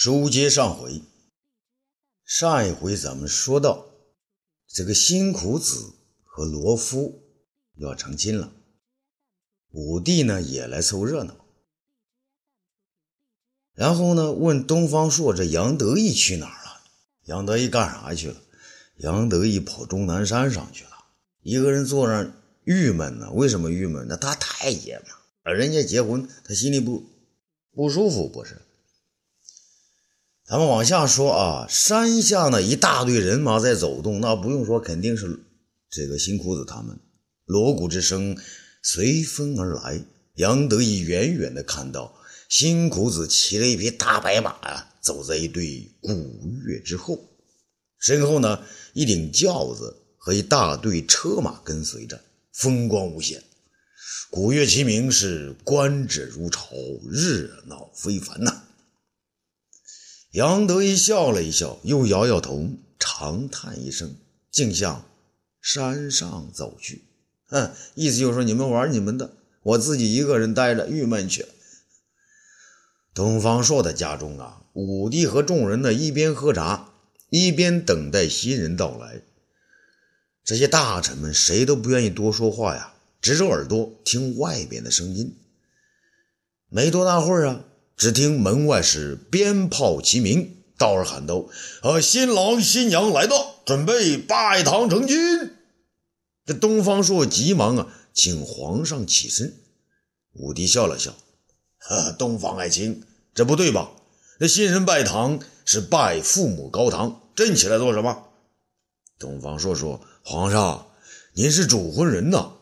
书接上回，上一回咱们说到，这个辛苦子和罗敷要成亲了，武帝呢也来凑热闹，然后呢问东方朔这杨得意去哪儿了？杨得意干啥去了？杨得意跑终南山上去了，一个人坐那郁闷呢。为什么郁闷？那他太爷们儿，人家结婚，他心里不不舒服，不是？咱们往下说啊，山下呢一大队人马在走动，那不用说，肯定是这个辛苦子他们。锣鼓之声随风而来，杨得意远远的看到辛苦子骑了一匹大白马啊，走在一队鼓乐之后，身后呢一顶轿子和一大队车马跟随着，风光无限，鼓乐齐鸣，是观者如潮，热闹非凡呐。杨得意笑了一笑，又摇摇头，长叹一声，径向山上走去。哼，意思就是说，你们玩你们的，我自己一个人待着，郁闷去。东方朔的家中啊，武帝和众人呢，一边喝茶，一边等待新人到来。这些大臣们谁都不愿意多说话呀，直着耳朵听外边的声音。没多大会儿啊。只听门外是鞭炮齐鸣，道儿喊道：“呃，新郎新娘来到，准备拜堂成亲。”这东方朔急忙啊，请皇上起身。武帝笑了笑：“哈，东方爱卿，这不对吧？那新人拜堂是拜父母高堂，朕起来做什么？”东方朔说：“皇上，您是主婚人呐，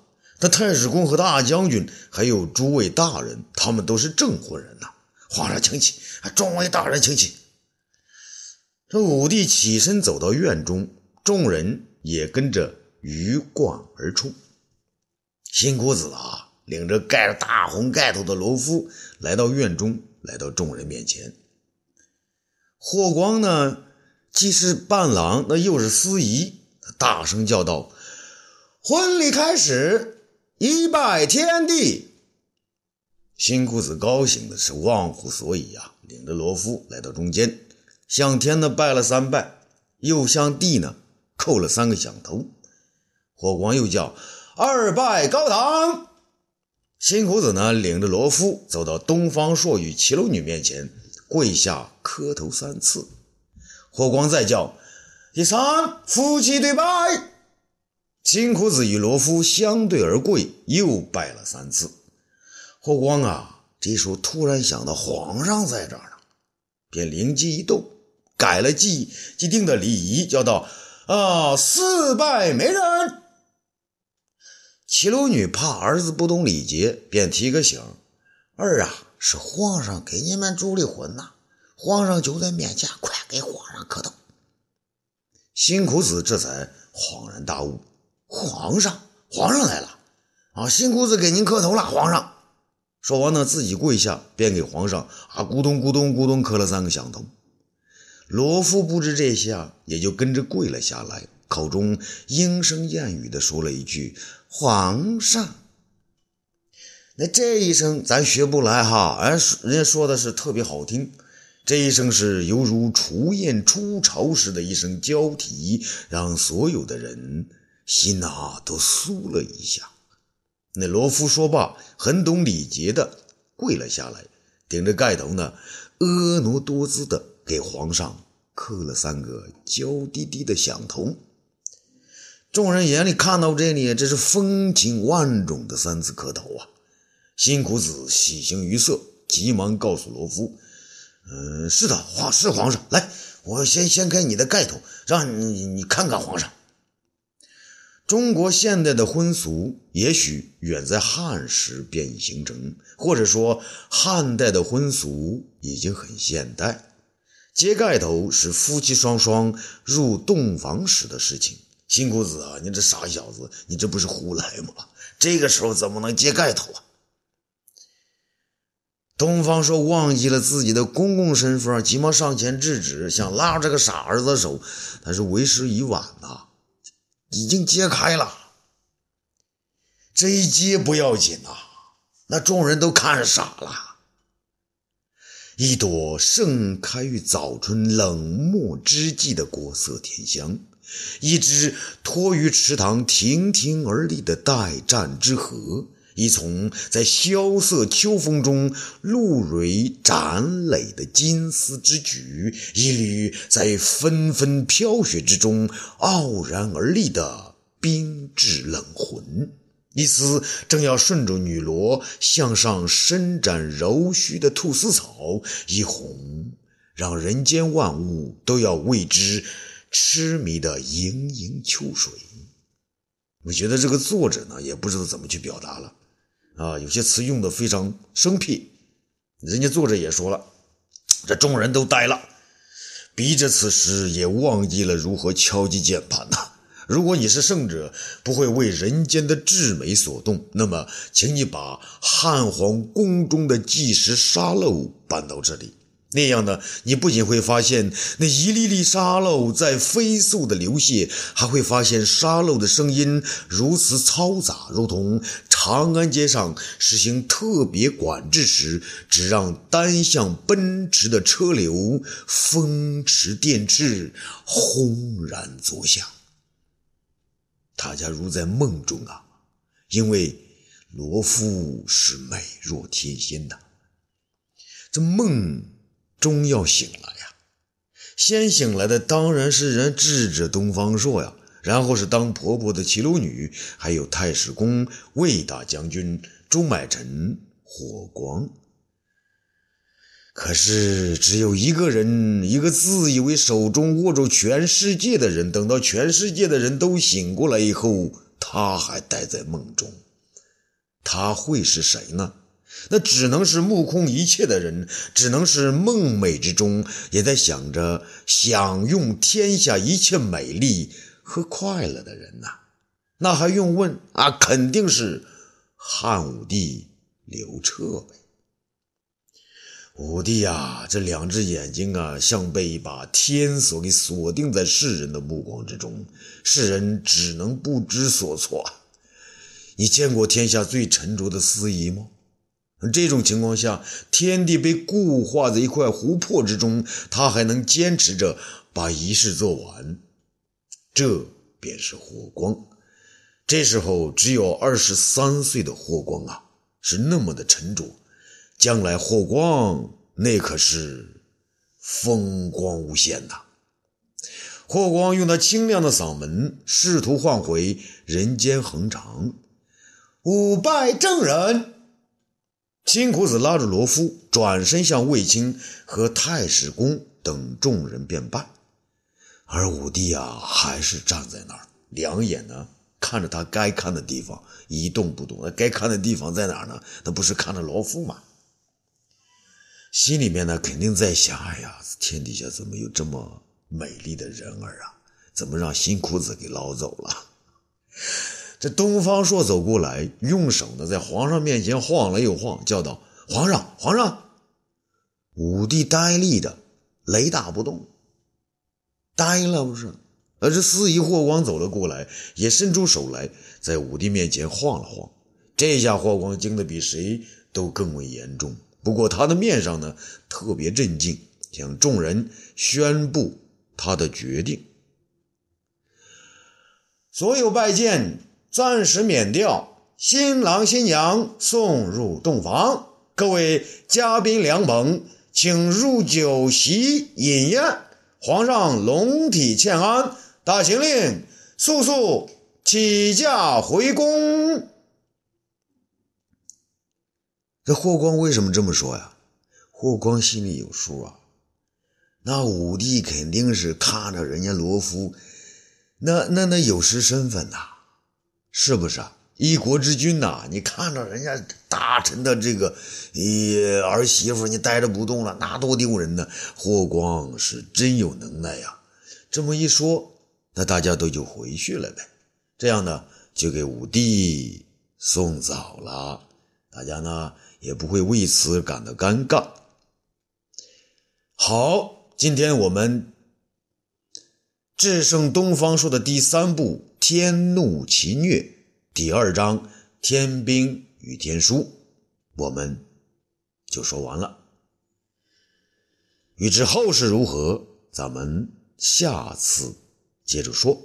那太史公和大将军还有诸位大人，他们都是证婚人呐。”皇上请起，众位大人请起。这武帝起身走到院中，众人也跟着鱼贯而出。辛苦子啊，领着盖着大红盖头的罗敷来到院中，来到众人面前。霍光呢，既是伴郎，那又是司仪，大声叫道：“婚礼开始，一拜天地。”辛苦子高兴的是忘乎所以啊，领着罗夫来到中间，向天呢拜了三拜，又向地呢叩了三个响头。火光又叫二拜高堂。辛苦子呢领着罗夫走到东方朔与骑楼女面前，跪下磕头三次。火光再叫第三夫妻对拜。辛苦子与罗夫相对而跪，又拜了三次。霍光啊，这时候突然想到皇上在这儿呢，便灵机一动，改了既既定的礼仪，叫道：“啊，四拜媒人。”齐楼女怕儿子不懂礼节，便提个醒：“儿啊，是皇上给你们主的婚呐，皇上就在面前，快给皇上磕头。”辛苦子这才恍然大悟：“皇上，皇上来了！啊，辛苦子给您磕头了，皇上。”说完呢，自己跪下，便给皇上啊咕咚咕咚咕咚磕了三个响头。罗敷不知这下，也就跟着跪了下来，口中莺声燕语的说了一句：“皇上。”那这一声咱学不来哈，哎，人家说的是特别好听，这一声是犹如雏燕出巢时的一声交啼，让所有的人心呐都酥了一下。那罗敷说罢，很懂礼节的跪了下来，顶着盖头呢，婀娜多姿的给皇上磕了三个娇滴滴的响头。众人眼里看到这里，这是风情万种的三次磕头啊！辛苦子喜形于色，急忙告诉罗敷：“嗯，是的，皇是皇上，来，我先掀开你的盖头，让你你看看皇上。”中国现代的婚俗，也许远在汉时便已形成，或者说汉代的婚俗已经很现代。揭盖头是夫妻双双入洞房时的事情。辛苦子啊，你这傻小子，你这不是胡来吗？这个时候怎么能揭盖头啊？东方朔忘记了自己的公公身份，急忙上前制止，想拉这个傻儿子的手，但是为时已晚呐。已经揭开了，这一揭不要紧呐，那众人都看傻了。一朵盛开于早春冷漠之际的国色天香，一只托于池塘亭亭而立的待战之荷，一丛在萧瑟秋风中露蕊展蕾的金丝之菊，一缕在纷纷飘雪之中傲然而立的冰质冷魂。一丝正要顺着女罗向上伸展柔须的菟丝草，一红让人间万物都要为之痴迷的盈盈秋水。我觉得这个作者呢，也不知道怎么去表达了啊，有些词用的非常生僻。人家作者也说了，这众人都呆了，笔者此时也忘记了如何敲击键盘呐。如果你是圣者，不会为人间的至美所动，那么，请你把汉皇宫中的计时沙漏搬到这里。那样呢，你不仅会发现那一粒粒沙漏在飞速的流泻，还会发现沙漏的声音如此嘈杂，如同长安街上实行特别管制时，只让单向奔驰的车流风驰电掣，轰然作响。大家如在梦中啊，因为罗敷是美若天仙的，这梦终要醒来呀。先醒来的当然是人智者东方朔呀，然后是当婆婆的齐鲁女，还有太史公魏大将军朱买臣火光。可是，只有一个人，一个自以为手中握住全世界的人，等到全世界的人都醒过来以后，他还待在梦中。他会是谁呢？那只能是目空一切的人，只能是梦寐之中也在想着享用天下一切美丽和快乐的人呐。那还用问啊？肯定是汉武帝刘彻呗。武帝啊，这两只眼睛啊，像被一把天锁给锁定在世人的目光之中，世人只能不知所措。你见过天下最沉着的司仪吗？这种情况下，天地被固化在一块湖泊之中，他还能坚持着把仪式做完，这便是霍光。这时候只有二十三岁的霍光啊，是那么的沉着。将来霍光那可是风光无限呐！霍光用他清亮的嗓门，试图唤回人间恒长。五拜正人，青胡子拉着罗敷，转身向卫青和太史公等众人便拜。而武帝啊，还是站在那儿，两眼呢看着他该看的地方，一动不动。那该看的地方在哪儿呢？那不是看着罗敷吗？心里面呢，肯定在想：哎呀，天底下怎么有这么美丽的人儿啊？怎么让新裤子给捞走了？这东方朔走过来，用手呢在皇上面前晃了又晃，叫道：“皇上，皇上！”武帝呆立着，雷打不动，呆了不是？而这司仪霍光走了过来，也伸出手来，在武帝面前晃了晃。这下霍光惊得比谁都更为严重。不过他的面上呢，特别镇静，向众人宣布他的决定：所有拜见暂时免掉，新郎新娘送入洞房，各位嘉宾良朋，请入酒席饮宴。皇上龙体欠安，大行令，速速起驾回宫。这霍光为什么这么说呀？霍光心里有数啊。那武帝肯定是看着人家罗敷，那那那有失身份呐，是不是啊？一国之君呐，你看着人家大臣的这个呃儿媳妇，你呆着不动了，那多丢人呢。霍光是真有能耐呀。这么一说，那大家都就回去了呗。这样呢，就给武帝送早了。大家呢？也不会为此感到尴尬。好，今天我们制胜东方朔的第三部《天怒其虐》第二章《天兵与天书》，我们就说完了。欲知后事如何，咱们下次接着说。